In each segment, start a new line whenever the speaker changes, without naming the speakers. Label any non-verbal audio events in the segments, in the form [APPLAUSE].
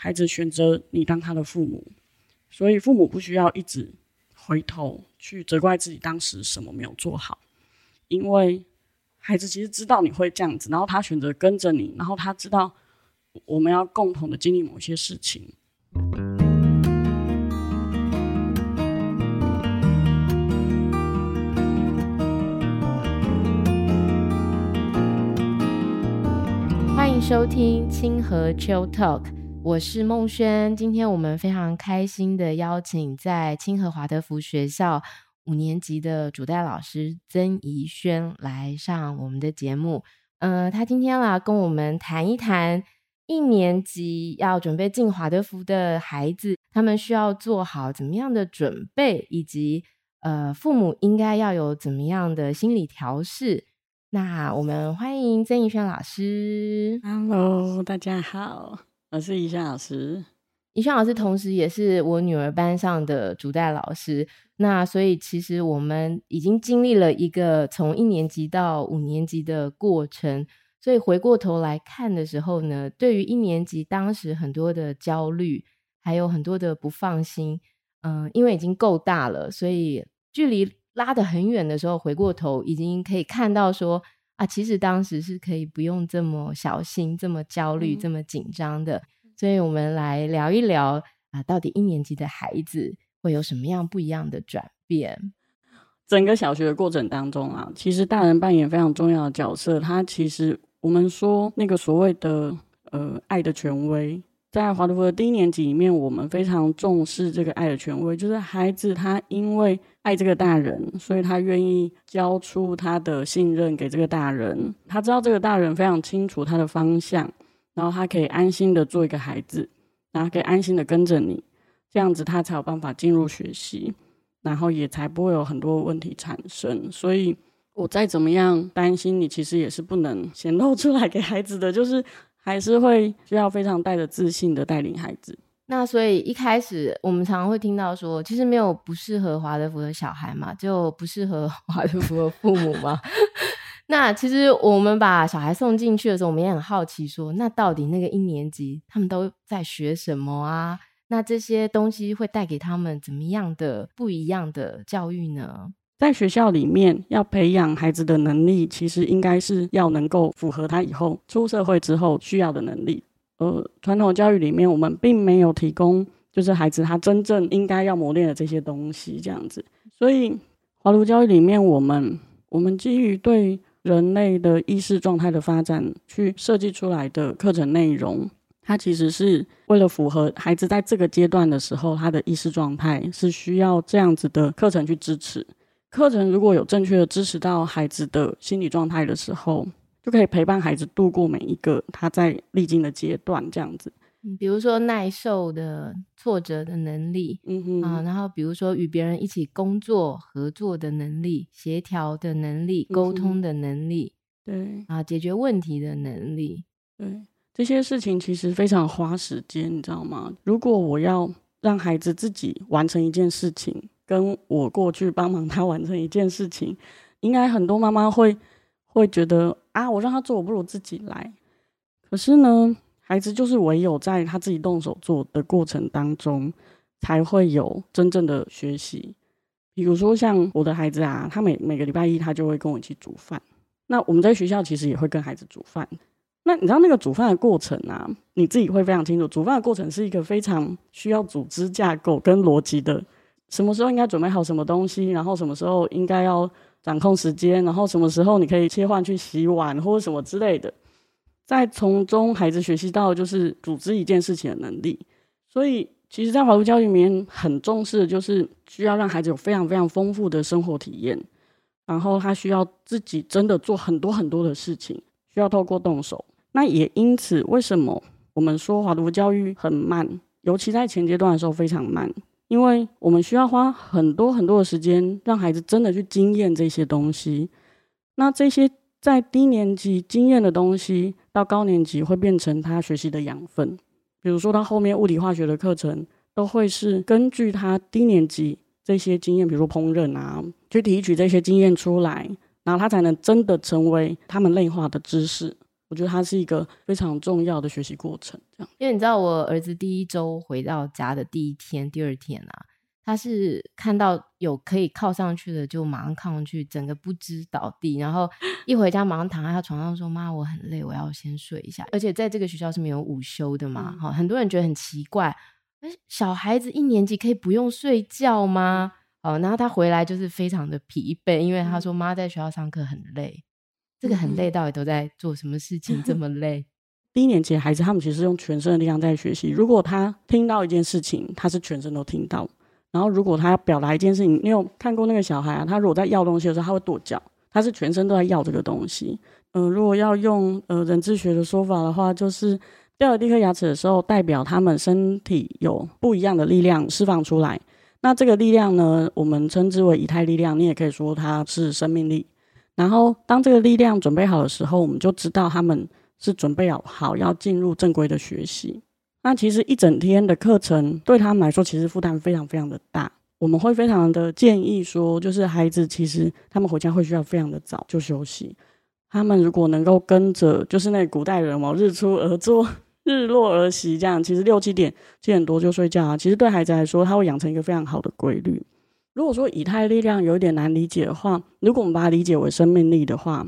孩子选择你当他的父母，所以父母不需要一直回头去责怪自己当时什么没有做好，因为孩子其实知道你会这样子，然后他选择跟着你，然后他知道我们要共同的经历某些事情。
欢迎收听清河 Chill Talk。我是孟轩，今天我们非常开心的邀请在清河华德福学校五年级的主带老师曾怡轩来上我们的节目。呃，他今天来跟我们谈一谈一年级要准备进华德福的孩子，他们需要做好怎么样的准备，以及呃，父母应该要有怎么样的心理调试。那我们欢迎曾怡轩老师。
Hello，大家好。我是宜轩老师，
宜轩老师同时也是我女儿班上的主带老师。那所以其实我们已经经历了一个从一年级到五年级的过程。所以回过头来看的时候呢，对于一年级当时很多的焦虑，还有很多的不放心。嗯、因为已经够大了，所以距离拉得很远的时候，回过头已经可以看到说。啊，其实当时是可以不用这么小心、这么焦虑、这么紧张的。嗯。所以，我们来聊一聊啊，到底一年级的孩子会有什么样不一样的转变？
整个小学的过程当中啊，其实大人扮演非常重要的角色。他其实我们说那个所谓的呃爱的权威。在华德福的低年级里面，我们非常重视这个爱的权威，就是孩子他因为爱这个大人，所以他愿意交出他的信任给这个大人。他知道这个大人非常清楚他的方向，然后他可以安心的做一个孩子，然后可以安心的跟着你，这样子他才有办法进入学习，然后也才不会有很多问题产生。所以我再怎么样担心你，其实也是不能显露出来给孩子的，就是。还是会需要非常带着自信的带领孩子。
那所以一开始我们常常会听到说，其实没有不适合华德福的小孩嘛，就不适合 [LAUGHS] 华德福的父母嘛。[LAUGHS] 那其实我们把小孩送进去的时候，我们也很好奇说，那到底那个一年级他们都在学什么啊？那这些东西会带给他们怎么样的不一样的教育呢？
在学校里面，要培养孩子的能力，其实应该是要能够符合他以后出社会之后需要的能力。呃，传统教育里面，我们并没有提供，就是孩子他真正应该要磨练的这些东西，这样子。所以，华德福教育里面，我们我们基于对人类的意识状态的发展去设计出来的课程内容，它其实是为了符合孩子在这个阶段的时候，他的意识状态是需要这样子的课程去支持。课程如果有正确的支持到孩子的心理状态的时候，就可以陪伴孩子度过每一个他在历经的阶段，这样子。
嗯，比如说耐受的挫折的能力，嗯哼啊，然后比如说与别人一起工作合作的能力、协调的能力、沟通的能力，
对
啊，解决问题的能力，
对这些事情其实非常花时间，你知道吗？如果我要让孩子自己完成一件事情。跟我过去帮忙他完成一件事情，应该很多妈妈会会觉得啊，我让他做，我不如自己来。可是呢，孩子就是唯有在他自己动手做的过程当中，才会有真正的学习。比如说像我的孩子啊，他每每个礼拜一他就会跟我一起煮饭。那我们在学校其实也会跟孩子煮饭。那你知道那个煮饭的过程啊，你自己会非常清楚，煮饭的过程是一个非常需要组织架构跟逻辑的。什么时候应该准备好什么东西，然后什么时候应该要掌控时间，然后什么时候你可以切换去洗碗或者什么之类的，在从中孩子学习到就是组织一件事情的能力。所以，其实，在华德教育里面很重视的就是需要让孩子有非常非常丰富的生活体验，然后他需要自己真的做很多很多的事情，需要透过动手。那也因此，为什么我们说华德教育很慢，尤其在前阶段的时候非常慢。因为我们需要花很多很多的时间，让孩子真的去经验这些东西。那这些在低年级经验的东西，到高年级会变成他学习的养分。比如说，他后面物理化学的课程，都会是根据他低年级这些经验，比如说烹饪啊，去提取这些经验出来，然后他才能真的成为他们内化的知识。我觉得它是一个非常重要的学习过程。这样，
因为你知道，我儿子第一周回到家的第一天、第二天啊，他是看到有可以靠上去的，就马上靠上去，整个不知倒地，然后一回家马上躺在他床上说：“妈，我很累，我要先睡一下。”而且在这个学校是没有午休的嘛，哈、嗯，很多人觉得很奇怪，小孩子一年级可以不用睡觉吗？哦，然后他回来就是非常的疲惫，因为他说：“妈在学校上课很累。”这个很累，到底都在做什么事情？这么 [LAUGHS] 累？
低年级的孩子，他们其实用全身的力量在学习。如果他听到一件事情，他是全身都听到。然后，如果他要表达一件事情，你有看过那个小孩啊？他如果在要东西的时候，他会跺脚，他是全身都在要这个东西。嗯、呃，如果要用呃人智学的说法的话，就是掉了第一颗牙齿的时候，代表他们身体有不一样的力量释放出来。那这个力量呢，我们称之为以太力量，你也可以说它是生命力。然后，当这个力量准备好的时候，我们就知道他们是准备好好要进入正规的学习。那其实一整天的课程对他们来说，其实负担非常非常的大。我们会非常的建议说，就是孩子其实他们回家会需要非常的早就休息。他们如果能够跟着，就是那古代人嘛，日出而作，日落而息，这样其实六七点、七点多就睡觉啊。其实对孩子来说，他会养成一个非常好的规律。如果说以太力量有点难理解的话，如果我们把它理解为生命力的话，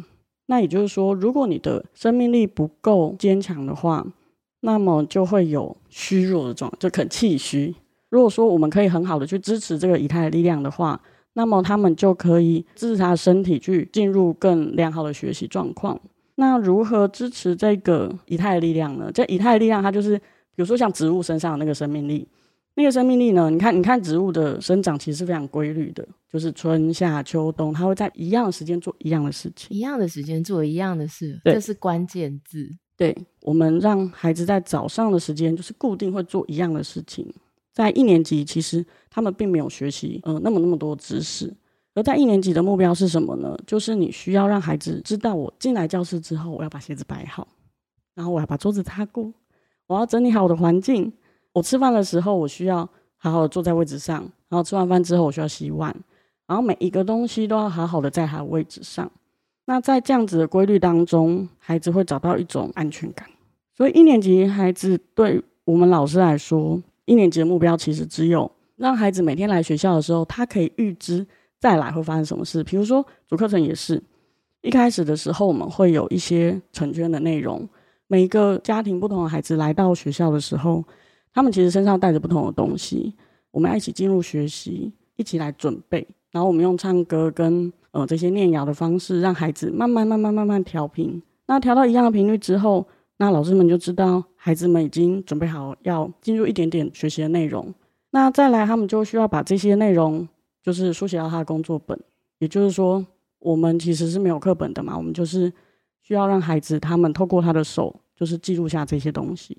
那也就是说，如果你的生命力不够坚强的话，那么就会有虚弱的状，就很气虚。如果说我们可以很好的去支持这个以太力量的话，那么他们就可以支持他的身体去进入更良好的学习状况。那如何支持这个以太力量呢？这以太力量它就是，比如说像植物身上的那个生命力。那个生命力呢？你看，你看植物的生长其实是非常规律的，就是春夏秋冬，它会在一样的时间做一样的事情，
一样的时间做一样的事，这是关键字。
对，我们让孩子在早上的时间就是固定会做一样的事情。在一年级，其实他们并没有学习呃那么那么多知识，而在一年级的目标是什么呢？就是你需要让孩子知道，我进来教室之后，我要把鞋子摆好，然后我要把桌子擦过，我要整理好我的环境。我吃饭的时候，我需要好好的坐在位置上，然后吃完饭之后，我需要洗碗，然后每一个东西都要好好的在它的位置上。那在这样子的规律当中，孩子会找到一种安全感。所以一年级孩子对我们老师来说，一年级的目标其实只有让孩子每天来学校的时候，他可以预知再来会发生什么事。比如说主课程也是，一开始的时候我们会有一些成圈的内容，每一个家庭不同的孩子来到学校的时候。他们其实身上带着不同的东西，我们要一起进入学习，一起来准备。然后我们用唱歌跟呃这些念谣的方式，让孩子慢慢慢慢慢慢调频。那调到一样的频率之后，那老师们就知道孩子们已经准备好要进入一点点学习的内容。那再来，他们就需要把这些内容就是书写到他的工作本。也就是说，我们其实是没有课本的嘛，我们就是需要让孩子他们透过他的手，就是记录下这些东西。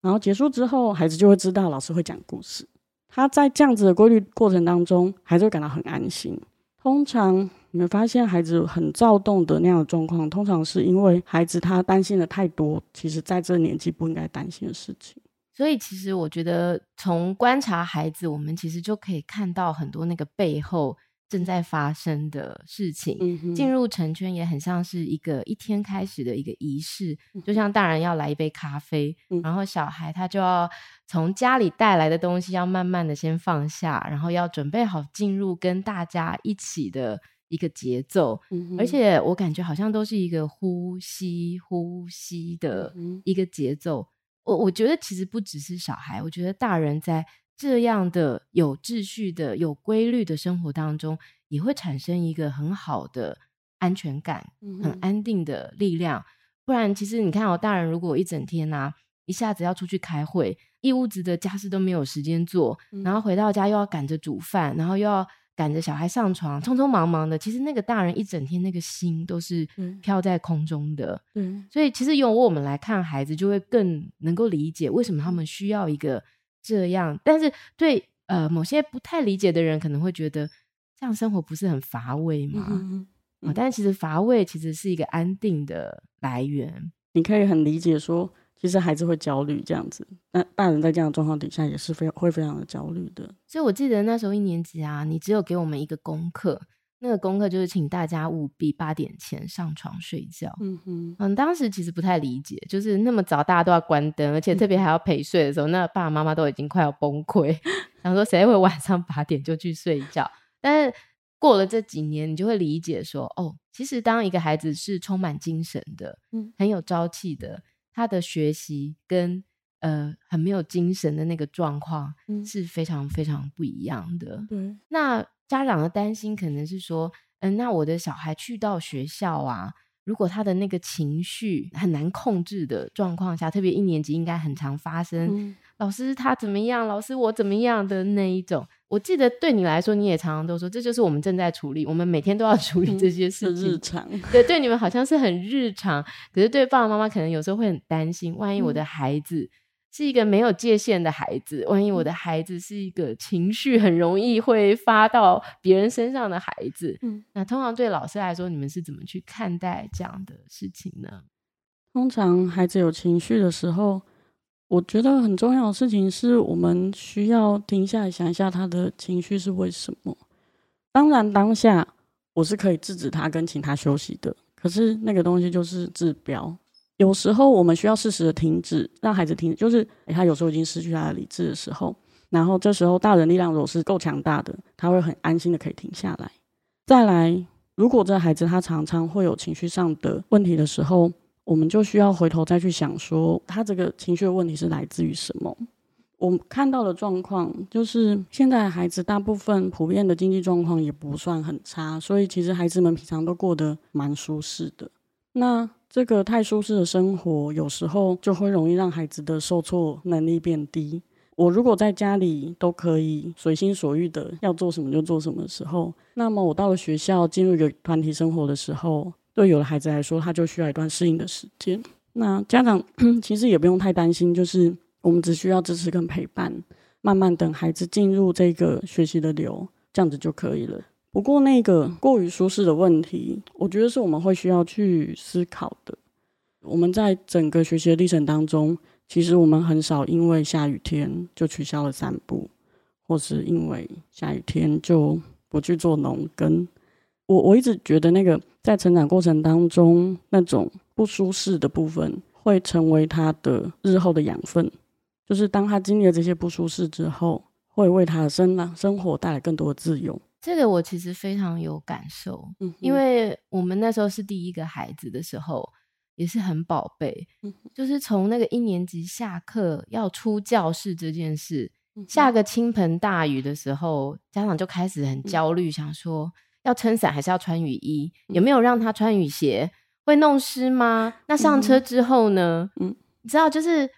然后结束之后，孩子就会知道老师会讲故事。他在这样子的规律过程当中，孩子会感到很安心。通常你们发现孩子很躁动的那样的状况，通常是因为孩子他担心的太多，其实在这个年纪不应该担心的事情。
所以，其实我觉得从观察孩子，我们其实就可以看到很多那个背后。正在发生的事情，进入成圈也很像是一个一天开始的一个仪式，就像大人要来一杯咖啡，然后小孩他就要从家里带来的东西要慢慢的先放下，然后要准备好进入跟大家一起的一个节奏，而且我感觉好像都是一个呼吸呼吸的一个节奏。我我觉得其实不只是小孩，我觉得大人在。这样的有秩序的、有规律的生活当中，也会产生一个很好的安全感、很安定的力量。不然，其实你看哦，大人如果一整天啊，一下子要出去开会，一屋子的家事都没有时间做，然后回到家又要赶着煮饭，然后又要赶着小孩上床，匆匆忙忙的。其实那个大人一整天那个心都是飘在空中的。嗯，所以其实由我们来看孩子，就会更能够理解为什么他们需要一个。这样，但是对呃某些不太理解的人可能会觉得这样生活不是很乏味吗？嗯嗯、但是其实乏味其实是一个安定的来源。
你可以很理解说，其实孩子会焦虑这样子，那大人在这样的状况底下也是非会非常的焦虑的。
所以我记得那时候一年级啊，你只有给我们一个功课，那个功课就是请大家务必八点前上床睡觉。
嗯哼
嗯，当时其实不太理解，就是那么早大家都要关灯，而且特别还要陪睡的时候，嗯、那爸爸妈妈都已经快要崩溃，[LAUGHS] 想说谁会晚上八点就去睡觉？但是过了这几年，你就会理解说，哦，其实当一个孩子是充满精神的，嗯，很有朝气的，他的学习跟呃很没有精神的那个状况是非常非常不一样的。
对，
那。家长的担心可能是说，嗯，那我的小孩去到学校啊，如果他的那个情绪很难控制的状况下，特别一年级应该很常发生。嗯、老师他怎么样？老师我怎么样的那一种？我记得对你来说，你也常常都说，这就是我们正在处理，我们每天都要处理这些事情。
日常。
对，对你们好像是很日常，可是对爸爸妈妈可能有时候会很担心，万一我的孩子。嗯是一个没有界限的孩子，万一我的孩子是一个情绪很容易会发到别人身上的孩子，嗯，那通常对老师来说，你们是怎么去看待这样的事情呢？
通常孩子有情绪的时候，我觉得很重要的事情是我们需要停下来想一下他的情绪是为什么。当然，当下我是可以制止他跟请他休息的，可是那个东西就是治标。有时候我们需要适时的停止，让孩子停止，就是他有时候已经失去他的理智的时候，然后这时候大人力量如果是够强大的，他会很安心的可以停下来。再来，如果这孩子他常常会有情绪上的问题的时候，我们就需要回头再去想说，他这个情绪的问题是来自于什么？我们看到的状况就是，现在孩子大部分普遍的经济状况也不算很差，所以其实孩子们平常都过得蛮舒适的。那这个太舒适的生活，有时候就会容易让孩子的受挫能力变低。我如果在家里都可以随心所欲的要做什么就做什么的时候，那么我到了学校进入一个团体生活的时候，对有的孩子来说，他就需要一段适应的时间。那家长 [CLEARS THROAT] 其实也不用太担心，就是我们只需要支持跟陪伴，慢慢等孩子进入这个学习的流，这样子就可以了。不过，那个过于舒适的问题，我觉得是我们会需要去思考的。我们在整个学习的历程当中，其实我们很少因为下雨天就取消了散步，或是因为下雨天就不去做农耕。我我一直觉得，那个在成长过程当中，那种不舒适的部分，会成为他的日后的养分。就是当他经历了这些不舒适之后，会为他的生生活带来更多的自由。
这个我其实非常有感受，嗯，因为我们那时候是第一个孩子的时候，也是很宝贝，嗯，就是从那个一年级下课要出教室这件事，下个倾盆大雨的时候，家长就开始很焦虑，想说要撑伞还是要穿雨衣，有没有让他穿雨鞋，会弄湿吗？那上车之后呢？嗯，你知道就是。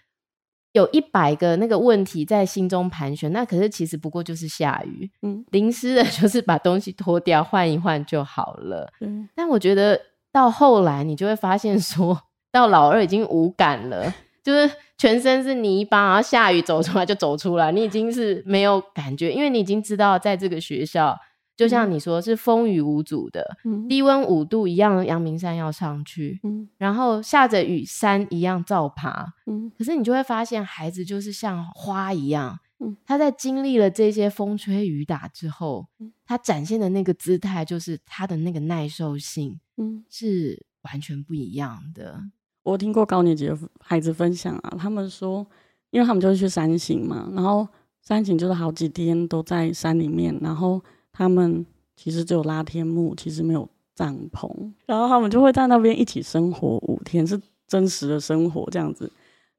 有一百个那个问题在心中盘旋，那可是其实不过就是下雨，嗯，淋湿的 [LAUGHS] 就是把东西脱掉换一换就好了，嗯。但我觉得到后来你就会发现说，说到老二已经无感了，就是全身是泥巴，然后下雨走出来就走出来，你已经是没有感觉，因为你已经知道在这个学校。就像你说，是风雨无阻的，嗯、低温五度一样，阳明山要上去，嗯、然后下着雨，山一样照爬，嗯。可是你就会发现，孩子就是像花一样，嗯、他在经历了这些风吹雨打之后，嗯、他展现的那个姿态，就是他的那个耐受性，嗯，是完全不一样的。
我听过高年级的孩子分享啊，他们说，因为他们就是去山行嘛，然后山行就是好几天都在山里面，然后。他们其实只有拉天幕，其实没有帐篷，然后他们就会在那边一起生活五天，是真实的生活这样子。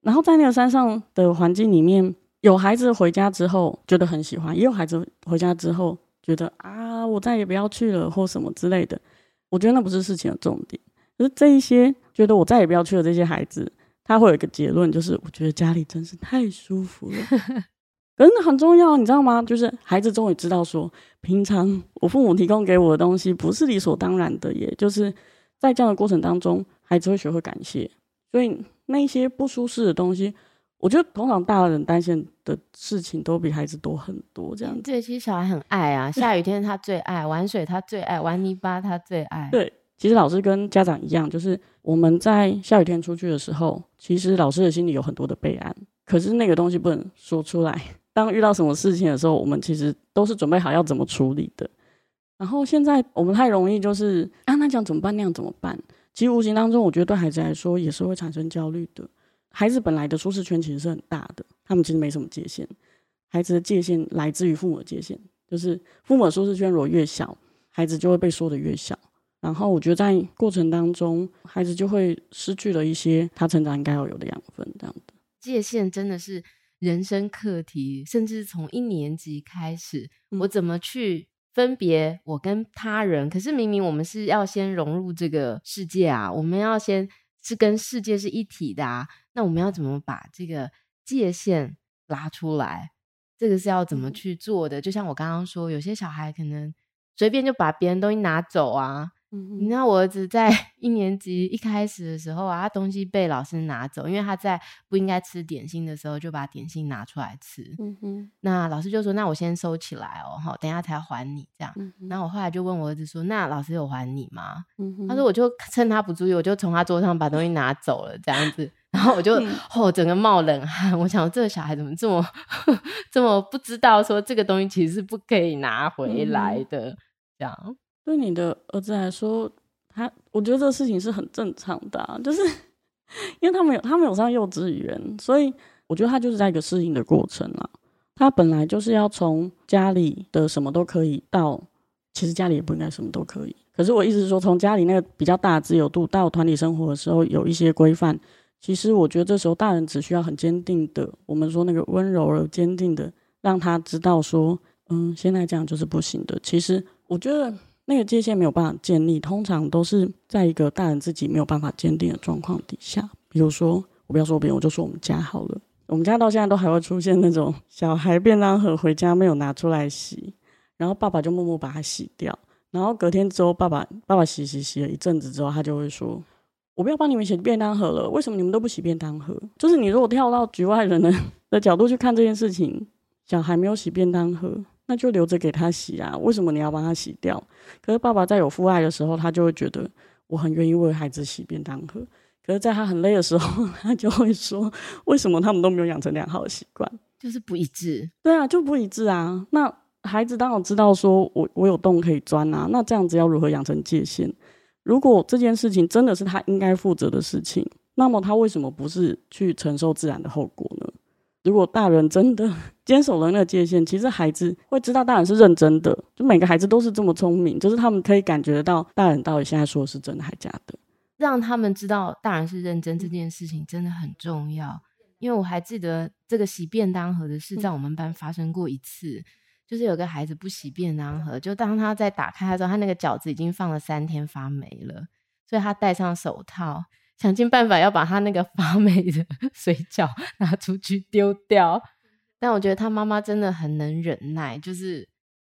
然后在那个山上的环境里面，有孩子回家之后觉得很喜欢，也有孩子回家之后觉得啊，我再也不要去了或什么之类的。我觉得那不是事情的重点，就是这一些觉得我再也不要去了这些孩子，他会有一个结论，就是我觉得家里真是太舒服了。可是很重要，你知道吗？就是孩子终于知道说，平常我父母提供给我的东西不是理所当然的，也就是在这样的过程当中，孩子会学会感谢。所以那些不舒适的东西，我觉得通常大人担心的事情都比孩子多很多。这样子，
对，其实小孩很爱啊，下雨天他最爱玩水，他最爱玩泥巴，他最爱。
对，其实老师跟家长一样，就是我们在下雨天出去的时候，其实老师的心里有很多的备案，可是那个东西不能说出来。当遇到什么事情的时候，我们其实都是准备好要怎么处理的。然后现在我们太容易就是啊，那讲怎么办？那样怎么办？其实无形当中，我觉得对孩子来说也是会产生焦虑的。孩子本来的舒适圈其实是很大的，他们其实没什么界限。孩子的界限来自于父母的界限，就是父母的舒适圈如果越小，孩子就会被缩得越小。然后我觉得在过程当中，孩子就会失去了一些他成长应该要有的养分。这样的
界限真的是人生课题，甚至从一年级开始，我怎么去分别我跟他人？可是明明我们是要先融入这个世界啊，我们要先是跟世界是一体的啊，那我们要怎么把这个界限拉出来？这个是要怎么去做的？就像我刚刚说，有些小孩可能随便就把别人东西拿走啊。你知道我儿子在 [LAUGHS] 一年级一开始的时候啊，他东西被老师拿走，因为他在不应该吃点心的时候就把点心拿出来吃。嗯哼，那老师就说：“那我先收起来哦，哈，等一下才还你。”这样。嗯，然后我后来就问我儿子说：“那老师有还你吗？”嗯哼，他说：“我就趁他不注意，我就从他桌上把东西拿走了，这样子。”然后我就哦，整个冒冷汗。我想这个小孩怎么这么 [LAUGHS] 这么不知道说这个东西其实是不可以拿回来的，嗯、这样。
对你的儿子来说，他我觉得这个事情是很正常的，就是因为他们有他们有上幼稚园，所以我觉得他就是在一个适应的过程啦。他本来就是要从家里的什么都可以到，其实家里也不应该什么都可以。可是我意思是说，从家里那个比较大的自由度到团体生活的时候，有一些规范。其实我觉得这时候大人只需要很坚定的，我们说那个温柔而坚定的，让他知道说，嗯，现在这样就是不行的。其实我觉得那个界限没有办法建立，通常都是在一个大人自己没有办法坚定的状况底下。比如说，我不要说别人，我就说我们家好了。我们家到现在都还会出现那种小孩便当盒回家没有拿出来洗，然后爸爸就默默把它洗掉，然后隔天之后，爸爸爸爸洗洗洗了一阵子之后，他就会说。我不要帮你们洗便当盒了，为什么你们都不洗便当盒？就是你如果跳到局外人的 [LAUGHS] 的角度去看这件事情，小孩没有洗便当盒，那就留着给他洗啊，为什么你要帮他洗掉？可是爸爸在有父爱的时候，他就会觉得我很愿意为孩子洗便当盒。可是在他很累的时候，[LAUGHS] 他就会说，为什么他们都没有养成良好的习惯？
就是不一致。
对啊，就不一致啊。那孩子当然知道说我我有洞可以钻啊，那这样子要如何养成界限？如果这件事情真的是他应该负责的事情，那么他为什么不是去承受自然的后果呢？如果大人真的坚守了那个界限，其实孩子会知道大人是认真的。就每个孩子都是这么聪明，就是他们可以感觉得到大人到底现在说的是真的还是假的。
让他们知道大人是认真这件事情真的很重要。因为我还记得这个洗便当盒的事在我们班发生过一次。就是有个孩子不洗便当盒，就当他在打开的时候，他那个饺子已经放了三天发霉了，所以他戴上手套，想尽办法要把他那个发霉的水饺拿出去丢掉。[LAUGHS] 但我觉得他妈妈真的很能忍耐，就是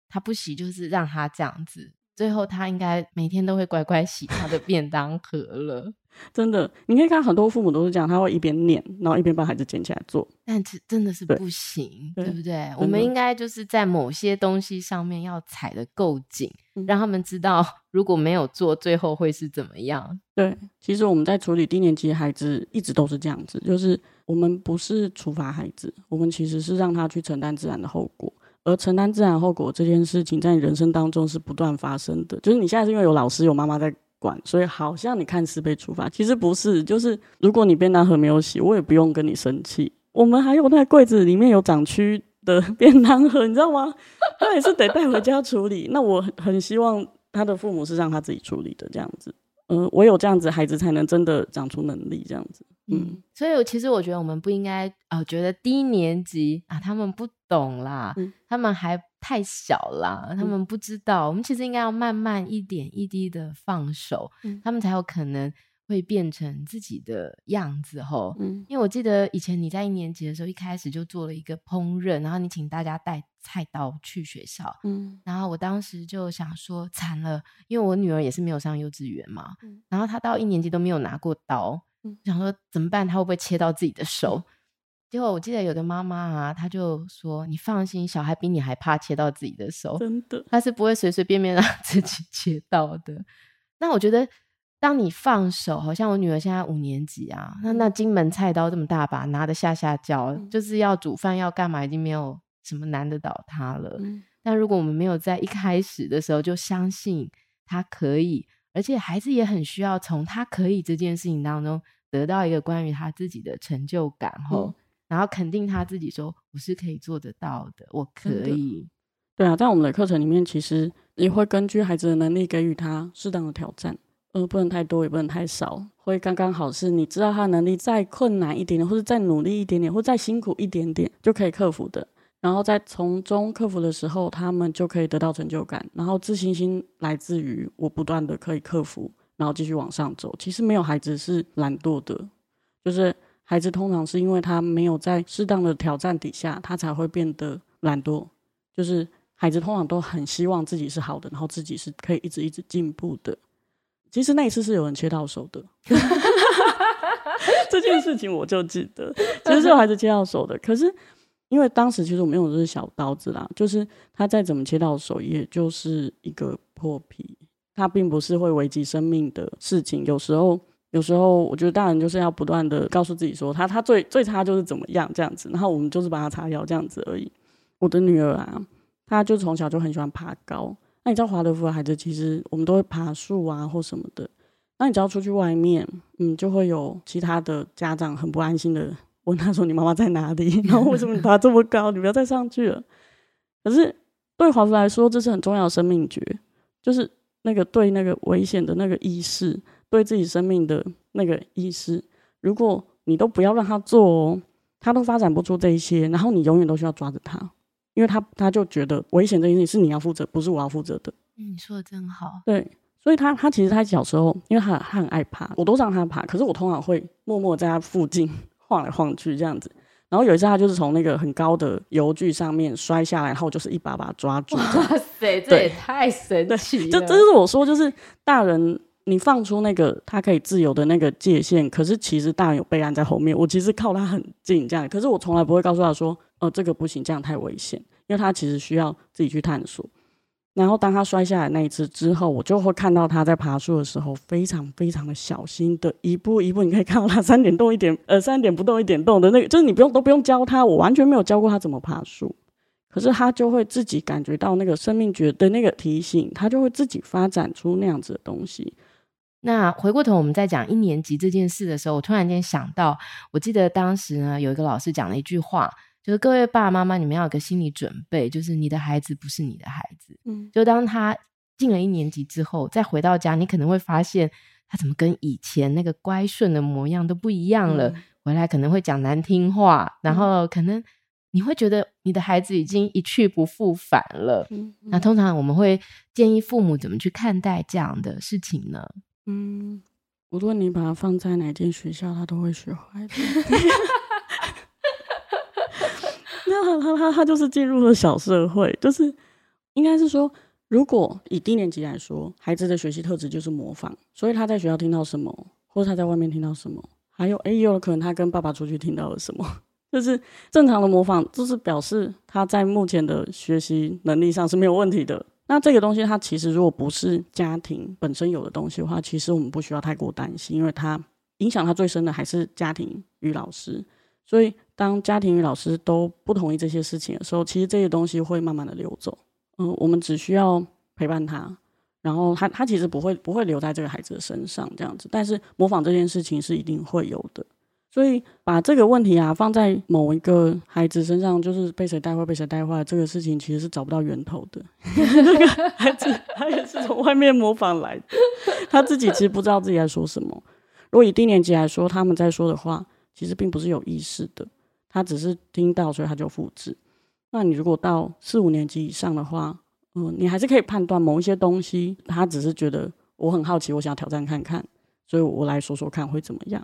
他不洗，就是让他这样子。最后，他应该每天都会乖乖洗他的便当盒了。[LAUGHS]
真的，你可以看很多父母都是这样，他会一边念，然后一边把孩子捡起来做。
但这真的是不行，对，对不对？我们应该就是在某些东西上面要踩得够紧，嗯、让他们知道如果没有做，最后会是怎么样。
对，其实我们在处理低年级孩子一直都是这样子，就是我们不是处罚孩子，我们其实是让他去承担自然的后果。而承担自然后果这件事情，在你人生当中是不断发生的。就是你现在是因为有老师有妈妈在管，所以好像你看似被处罚，其实不是。就是如果你便当盒没有洗，我也不用跟你生气。我们还有那柜子里面有长蛆的 [LAUGHS] 便当盒，你知道吗？他也是得带回家处理。那我很希望他的父母是让他自己处理的，这样子。嗯，唯有这样子，孩子才能真的长出能力，这样子。嗯，
所以其实我觉得我们不应该呃，觉得低年级啊，他们不懂啦，嗯、他们还太小啦，嗯、他们不知道。我们其实应该要慢慢一点一滴的放手，嗯、他们才有可能会变成自己的样子吼。嗯，因为我记得以前你在一年级的时候，一开始就做了一个烹饪，然后你请大家带菜刀去学校。嗯，然后我当时就想说，惨了，因为我女儿也是没有上幼稚园嘛，嗯、然后她到一年级都没有拿过刀。想说怎么办？她会不会切到自己的手？[LAUGHS] 结果我记得有个妈妈啊，她就说：“你放心，小孩比你还怕切到自己的手，
真的，
他是不会随随便便让 [LAUGHS] 自己切到的。”那我觉得，当你放手，好像我女儿现在五年级啊，那那金门菜刀这么大把，拿得下下焦，就是要煮饭要干嘛，已经没有什么难得倒她了。但如果我们没有在一开始的时候就相信她可以，而且孩子也很需要从她可以这件事情当中得到一个关于他自己的成就感，后、嗯，然后肯定他自己说：“我是可以做得到的，我可以。”
对啊，在我们的课程里面，其实也会根据孩子的能力给予他适当的挑战，呃，不能太多，也不能太少，会刚刚好是你知道他能力再困难一点点，或者再努力一点点，或再辛苦一点点就可以克服的。然后在从中克服的时候，他们就可以得到成就感，然后自信心来自于我不断的可以克服，然后继续往上走。其实没有孩子是懒惰的，就是孩子通常是因为他没有在适当的挑战底下，他才会变得懒惰，就是。孩子通常都很希望自己是好的，然后自己是可以一直一直进步的。其实那一次是有人切到手的，[LAUGHS] 这件事情我就记得，其实是有孩子切到手的。可是因为当时其实我们用的是小刀子啦，就是他再怎么切到手，也就是一个破皮，他并不是会危及生命的事情。有时候，有时候我觉得大人就是要不断的告诉自己说，他他最最差就是怎么样这样子，然后我们就是帮他擦药这样子而已。我的女儿啊。她就从小就很喜欢爬高。那你知道华德福的孩子，其实我们都会爬树啊或什么的。那你只要出去外面，嗯，就会有其他的家长很不安心的问他说：“ [LAUGHS] 你妈妈在哪里？然后为什么你爬这么高？你不要再上去了。”可是对华福来说，这是很重要的生命觉，就是那个对那个危险的那个意识，对自己生命的那个意识。如果你都不要让他做哦，他都发展不出这一些，然后你永远都需要抓着他。因为他他就觉得危险这件事情是你要负责，不是我要负责的。
嗯，你说的真好。
对，所以他他其实他小时候，因为他他很爱爬，我都让他爬，可是我通常会默默在他附近 [LAUGHS] 晃来晃去这样子。然后有一次他就是从那个很高的油锯上面摔下来，然后我就是一把把他抓住。
哇塞，这也太神奇了！
这这是我说，就是大人你放出那个他可以自由的那个界限，可是其实大人有备案在后面。我其实靠他很近这样，可是我从来不会告诉他说。哦，这个不行，这样太危险，因为他其实需要自己去探索。然后当他摔下来那一次之后，我就会看到他在爬树的时候，非常非常的小心的一步一步，你可以看到他三点动一点，呃，三点不动一点动的那个，就是你不用都不用教他，我完全没有教过他怎么爬树，可是他就会自己感觉到那个生命觉的那个提醒，他就会自己发展出那样子的东西。
那回过头我们在讲一年级这件事的时候，我突然间想到，我记得当时呢有一个老师讲了一句话。就是各位爸爸妈妈，你们要有个心理准备，就是你的孩子不是你的孩子。嗯，就当他进了一年级之后，再回到家，你可能会发现他怎么跟以前那个乖顺的模样都不一样了。嗯、回来可能会讲难听话，然后可能你会觉得你的孩子已经一去不复返了。嗯，嗯，那通常我们会建议父母怎么去看待这样的事情呢？
嗯，无论你把他放在哪间学校，他都会学坏的。[LAUGHS] 他他他他就是进入了小社会，就是应该是说，如果以低年级来说，孩子的学习特质就是模仿，所以他在学校听到什么，或者他在外面听到什么，还有哎，有可能他跟爸爸出去听到了什么，就是正常的模仿，就是表示他在目前的学习能力上是没有问题的。那这个东西，它其实如果不是家庭本身有的东西的话，其实我们不需要太过担心，因为它影响他最深的还是家庭与老师，所以。当家庭与老师都不同意这些事情的时候，其实这些东西会慢慢的流走。嗯，我们只需要陪伴他，然后他他其实不会不会留在这个孩子的身上这样子。但是模仿这件事情是一定会有的，所以把这个问题啊放在某一个孩子身上，就是被谁带坏被谁带坏，这个事情其实是找不到源头的。[LAUGHS] 这个孩子他也是从外面模仿来的，他自己其实不知道自己在说什么。如果以低年级来说，他们在说的话，其实并不是有意识的。他只是听到，所以他就复制。那你如果到四五年级以上的话，嗯，你还是可以判断某一些东西，他只是觉得我很好奇，我想要挑战看看，所以我来说说看会怎么样。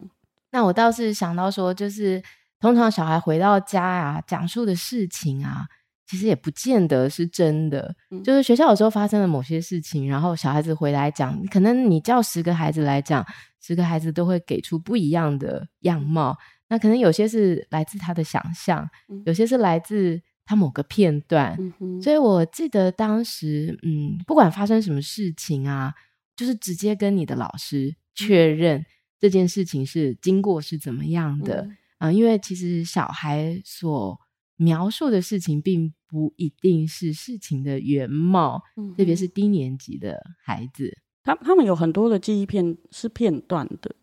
那我倒是想到说，就是通常小孩回到家啊，讲述的事情啊，其实也不见得是真的。嗯，就是学校有时候发生了某些事情，然后小孩子回来讲，可能你叫十个孩子来讲，十个孩子都会给出不一样的样貌。那可能有些是来自他的想象，有些是来自他某个片段。嗯。所以我记得当时，嗯，不管发生什么事情啊，就是直接跟你的老师确认这件事情是经过是怎么样的啊。嗯。因为其实小孩所描述的事情并不一定是事情的原貌，嗯、特别是低年级的孩子，
他他们有很多的记忆片是片段的。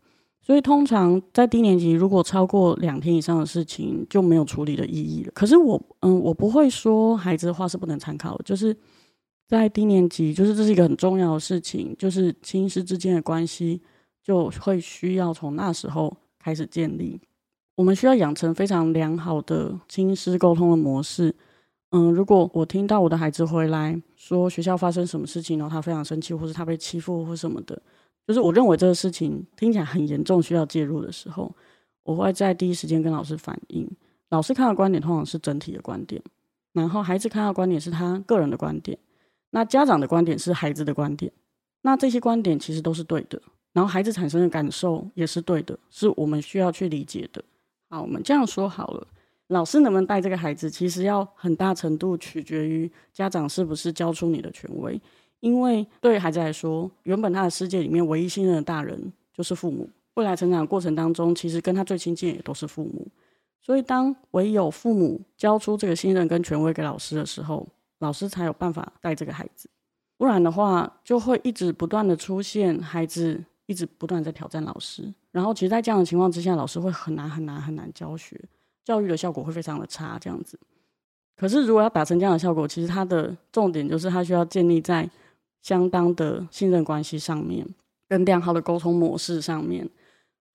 所以通常在低年级，如果超过两天以上的事情就没有处理的意义了。可是我，嗯，我不会说孩子的话是不能参考的，就是在低年级，就是这是一个很重要的事情，就是亲师之间的关系就会需要从那时候开始建立。我们需要养成非常良好的亲师沟通的模式。嗯，如果我听到我的孩子回来说学校发生什么事情，然后他非常生气，或是他被欺负或什么的。就是我认为这个事情听起来很严重，需要介入的时候，我会在第一时间跟老师反映。老师看的观点通常是整体的观点，然后孩子看的观点是他个人的观点，那家长的观点是孩子的观点。那这些观点其实都是对的，然后孩子产生的感受也是对的，是我们需要去理解的。好，我们这样说好了，老师能不能带这个孩子，其实要很大程度取决于家长是不是交出你的权威。因为对孩子来说，原本他的世界里面唯一信任的大人就是父母。未来成长的过程当中，其实跟他最亲近也都是父母。所以，当唯有父母交出这个信任跟权威给老师的时候，老师才有办法带这个孩子。不然的话，就会一直不断的出现孩子一直不断在挑战老师。然后，其实，在这样的情况之下，老师会很难很难很难教学，教育的效果会非常的差。这样子。可是，如果要达成这样的效果，其实它的重点就是它需要建立在。相当的信任关系上面，跟良好的沟通模式上面，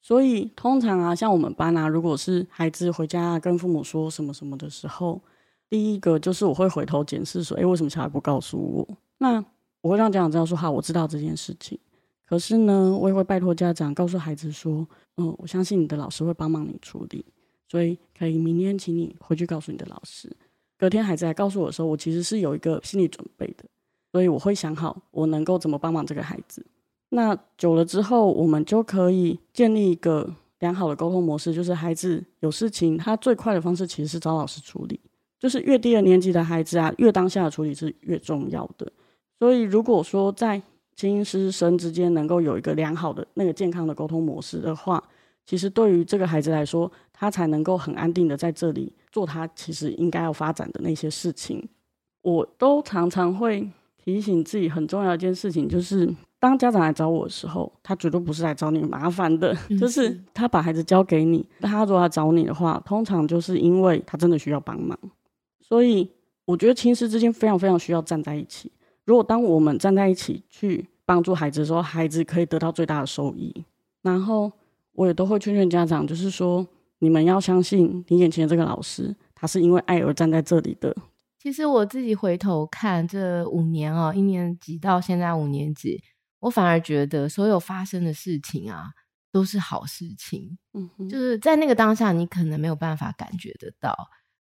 所以通常啊，像我们班啊，如果是孩子回家跟父母说什么什么的时候，第一个就是我会回头检视说，诶，为什么小孩不告诉我？那我会让家长知道说，好，我知道这件事情。可是呢，我也会拜托家长告诉孩子说，嗯，我相信你的老师会帮忙你处理，所以可以明天请你回去告诉你的老师。隔天孩子来告诉我的时候，我其实是有一个心理准备的。所以我会想好，我能够怎么帮忙这个孩子。那久了之后，我们就可以建立一个良好的沟通模式，就是孩子有事情，他最快的方式其实是找老师处理。就是越低的年级的孩子啊，越当下的处理是越重要的。所以如果说在亲师生之间能够有一个良好的那个健康的沟通模式的话，其实对于这个孩子来说，他才能够很安定的在这里做他其实应该要发展的那些事情。我都常常会。提醒自己很重要的一件事情，就是当家长来找我的时候，他绝对不是来找你麻烦的，[LAUGHS] 就是他把孩子交给你，他如果要找你的话，通常就是因为他真的需要帮忙。所以我觉得亲师之间非常非常需要站在一起。如果当我们站在一起去帮助孩子的时候，孩子可以得到最大的收益。然后我也都会劝劝家长，就是说你们要相信你眼前的这个老师，他是因为爱而站在这里的。
其实我自己回头看这五年哦，一年级到现在五年级，我反而觉得所有发生的事情啊，都是好事情。就是在那个当下，你可能没有办法感觉得到，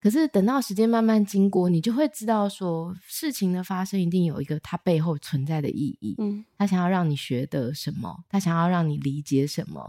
可是等到时间慢慢经过，你就会知道说，事情的发生一定有一个它背后存在的意义。嗯，他想要让你学得什么，他想要让你理解什么。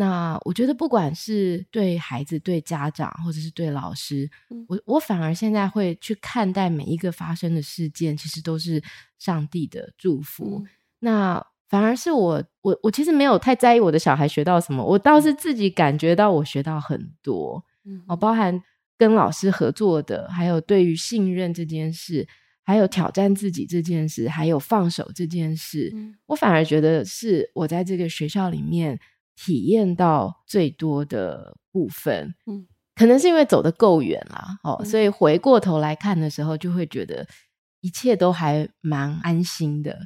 那我觉得，不管是对孩子、对家长，或者是对老师，嗯、我我反而现在会去看待每一个发生的事件，其实都是上帝的祝福。嗯、那反而是我，我我其实没有太在意我的小孩学到什么，我倒是自己感觉到我学到很多。嗯，我包含跟老师合作的，还有对于信任这件事，还有挑战自己这件事，还有放手这件事，嗯、我反而觉得是我在这个学校里面。体验到最多的部分，嗯，可能是因为走得够远啦，哦，嗯、所以回过头来看的时候，就会觉得一切都还蛮安心的。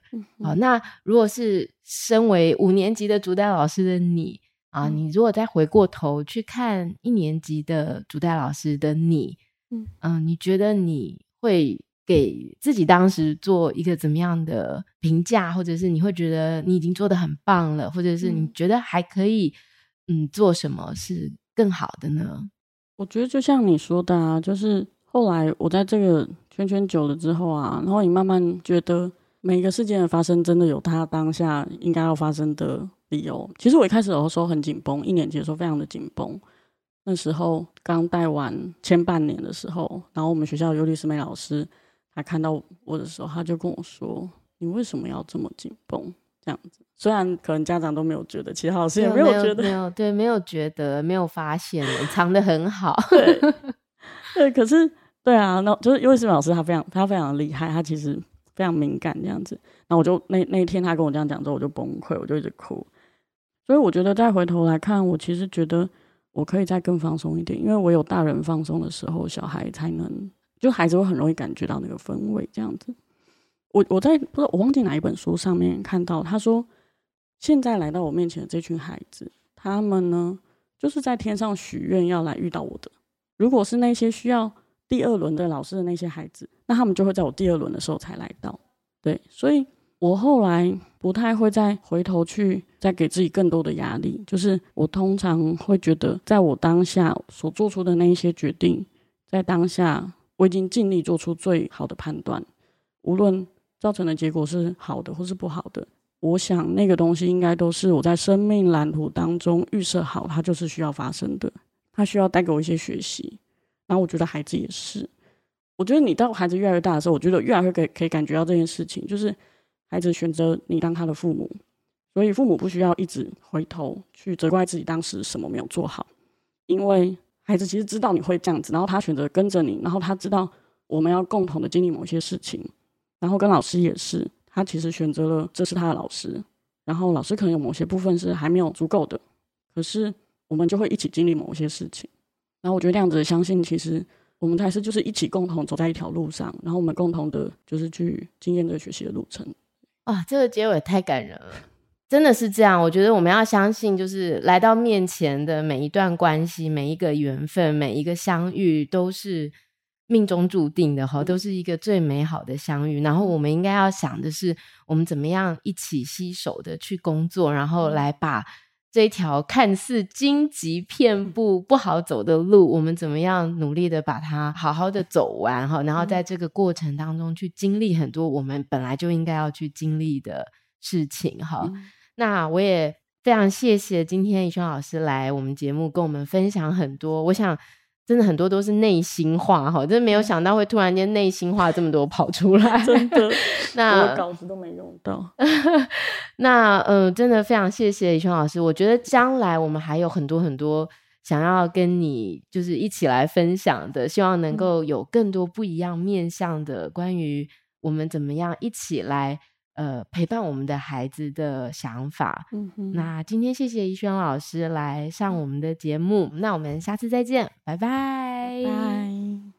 那如果是身为五年级的主代老师的你啊，你如果再回过头去看一年级的主代老师的你，嗯。嗯、呃，你觉得你会？给自己当时做一个怎么样的评价，或者是你会觉得你已经做的很棒了，或者是你觉得还可以，嗯，做什么是更好的呢？
我觉得就像你说的啊，就是后来我在这个圈圈久了之后啊，然后你慢慢觉得每一个事件的发生真的有它当下应该要发生的理由。其实我一开始有时候很紧绷，一年级的时候非常的紧绷。那时候刚带完前半年的时候，然后我们学校尤律师美老师。他看到我的时候，他就跟我说：“你为什么要这么紧绷？这样子，虽然可能家长都没有觉得，其他老师也没有觉得，
没有，对，没有觉得，没有发现，藏的很好。[LAUGHS]
对，[LAUGHS] 对。可是对啊，那就是因为思敏老师他非常他非常厉害，他其实非常敏感这样子。然后我就那那一天他跟我这样讲之后，我就崩溃，我就一直哭。所以我觉得再回头来看，我其实觉得我可以再更放松一点，因为我有大人放松的时候，小孩才能就孩子会很容易感觉到那个氛围这样子。我我在不知道我忘记哪一本书上面看到，他说现在来到我面前的这群孩子，他们呢就是在天上许愿要来遇到我的。如果是那些需要第二轮的老师的那些孩子，那他们就会在我第二轮的时候才来到。对，所以我后来不太会再回头去再给自己更多的压力。就是我通常会觉得，在我当下所做出的那一些决定，在当下我已经尽力做出最好的判断，无论造成的结果是好的或是不好的，我想那个东西应该都是我在生命蓝图当中预设好，它就是需要发生的。它需要带给我一些学习，然后我觉得孩子也是。我觉得你到孩子越来越大的时候，我觉得越来越可以可以感觉到这件事情，就是孩子选择你当他的父母，所以父母不需要一直回头去责怪自己当时什么没有做好，因为孩子其实知道你会这样子，然后他选择跟着你，然后他知道我们要共同的经历某些事情，然后跟老师也是，他其实选择了这是他的老师，然后老师可能有某些部分是还没有足够的，可是。我们就会一起经历某些事情，然后我觉得这样子相信，其实我们还是就是一起共同走在一条路上，然后我们共同的就是去经验这个学习的路程。
哇，这个结尾太感人了，真的是这样。我觉得我们要相信，就是来到面前的每一段关系、每一个缘分、每一个相遇，都是命中注定的哈，都是一个最美好的相遇。然后我们应该要想的是，我们怎么样一起携手的去工作，然后来把。这条看似荆棘遍布、不好走的路，我们怎么样努力的把它好好的走完哈？然后在这个过程当中去经历很多我们本来就应该要去经历的事情哈。嗯、那我也非常谢谢今天宜轩老师来我们节目跟我们分享很多，我想。真的很多都是内心话哈，真的没有想到会突然间内心话这么多跑出来，
真的，那我稿子都没用到。[LAUGHS]
那嗯、呃，真的非常谢谢怡萱老师，我觉得将来我们还有很多很多想要跟你就是一起来分享的，希望能够有更多不一样面向的关于我们怎么样一起来。呃，陪伴我们的孩子的想法。嗯哼，那今天谢谢怡轩老师来上我们的节目，那我们下次再见，拜拜。拜拜。